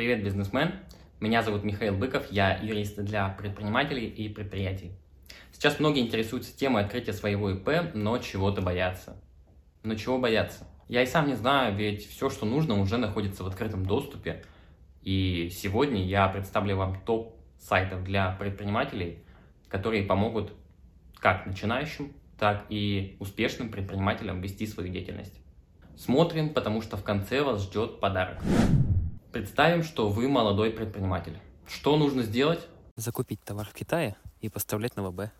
Привет, бизнесмен! Меня зовут Михаил Быков, я юрист для предпринимателей и предприятий. Сейчас многие интересуются темой открытия своего ИП, но чего-то боятся. Но чего бояться? Я и сам не знаю, ведь все, что нужно, уже находится в открытом доступе. И сегодня я представлю вам топ сайтов для предпринимателей, которые помогут как начинающим, так и успешным предпринимателям вести свою деятельность. Смотрим, потому что в конце вас ждет подарок. Представим, что вы молодой предприниматель. Что нужно сделать? Закупить товар в Китае и поставлять на ВБ.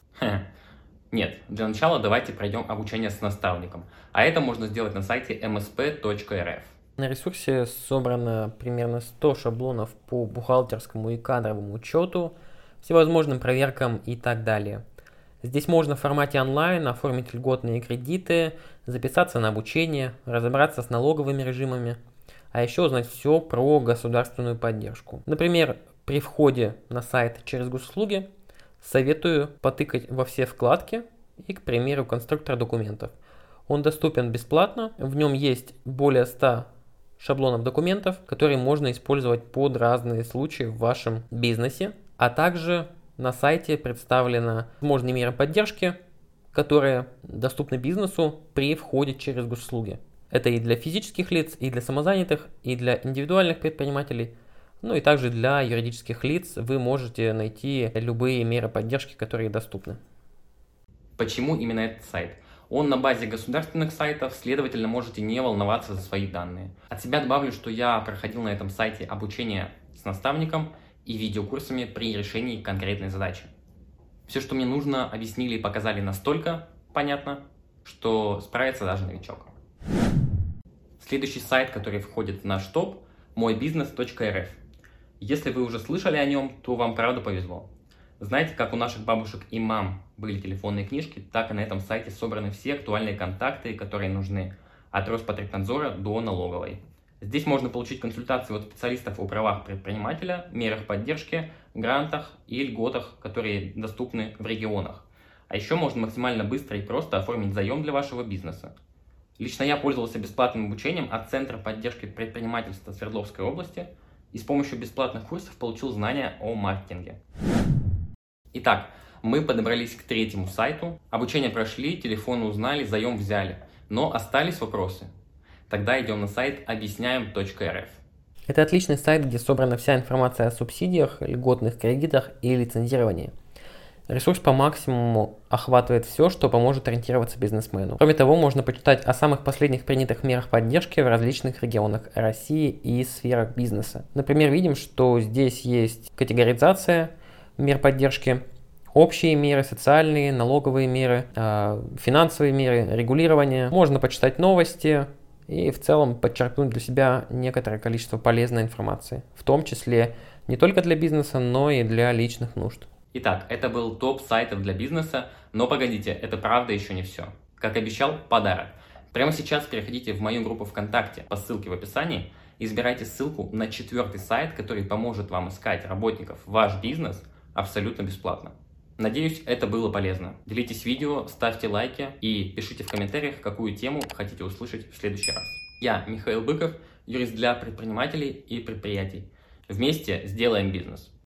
Нет, для начала давайте пройдем обучение с наставником. А это можно сделать на сайте msp.rf. На ресурсе собрано примерно 100 шаблонов по бухгалтерскому и кадровому учету, всевозможным проверкам и так далее. Здесь можно в формате онлайн оформить льготные кредиты, записаться на обучение, разобраться с налоговыми режимами, а еще узнать все про государственную поддержку. Например, при входе на сайт через госуслуги советую потыкать во все вкладки и, к примеру, конструктор документов. Он доступен бесплатно, в нем есть более 100 шаблонов документов, которые можно использовать под разные случаи в вашем бизнесе, а также на сайте представлены возможные меры поддержки, которые доступны бизнесу при входе через госуслуги. Это и для физических лиц, и для самозанятых, и для индивидуальных предпринимателей. Ну и также для юридических лиц вы можете найти любые меры поддержки, которые доступны. Почему именно этот сайт? Он на базе государственных сайтов, следовательно, можете не волноваться за свои данные. От себя добавлю, что я проходил на этом сайте обучение с наставником – и видеокурсами при решении конкретной задачи. Все, что мне нужно, объяснили и показали настолько понятно, что справится даже новичок. Следующий сайт, который входит в наш топ, мойбизнес.рф. Если вы уже слышали о нем, то вам правда повезло. Знаете, как у наших бабушек и мам были телефонные книжки, так и на этом сайте собраны все актуальные контакты, которые нужны, от Роспотребнадзора до налоговой. Здесь можно получить консультации от специалистов о правах предпринимателя, мерах поддержки, грантах и льготах, которые доступны в регионах. А еще можно максимально быстро и просто оформить заем для вашего бизнеса. Лично я пользовался бесплатным обучением от Центра поддержки предпринимательства Свердловской области и с помощью бесплатных курсов получил знания о маркетинге. Итак, мы подобрались к третьему сайту. Обучение прошли, телефон узнали, заем взяли. Но остались вопросы. Тогда идем на сайт объясняем.рф. Это отличный сайт, где собрана вся информация о субсидиях, льготных кредитах и лицензировании. Ресурс по максимуму охватывает все, что поможет ориентироваться бизнесмену. Кроме того, можно почитать о самых последних принятых мерах поддержки в различных регионах России и сферах бизнеса. Например, видим, что здесь есть категоризация мер поддержки, общие меры, социальные, налоговые меры, а, финансовые меры, регулирование. Можно почитать новости, и в целом подчеркнуть для себя некоторое количество полезной информации, в том числе не только для бизнеса, но и для личных нужд. Итак, это был топ сайтов для бизнеса, но погодите, это правда еще не все. Как обещал, подарок. Прямо сейчас переходите в мою группу ВКонтакте по ссылке в описании избирайте ссылку на четвертый сайт, который поможет вам искать работников в ваш бизнес абсолютно бесплатно. Надеюсь, это было полезно. Делитесь видео, ставьте лайки и пишите в комментариях, какую тему хотите услышать в следующий раз. Я Михаил Быков, юрист для предпринимателей и предприятий. Вместе сделаем бизнес.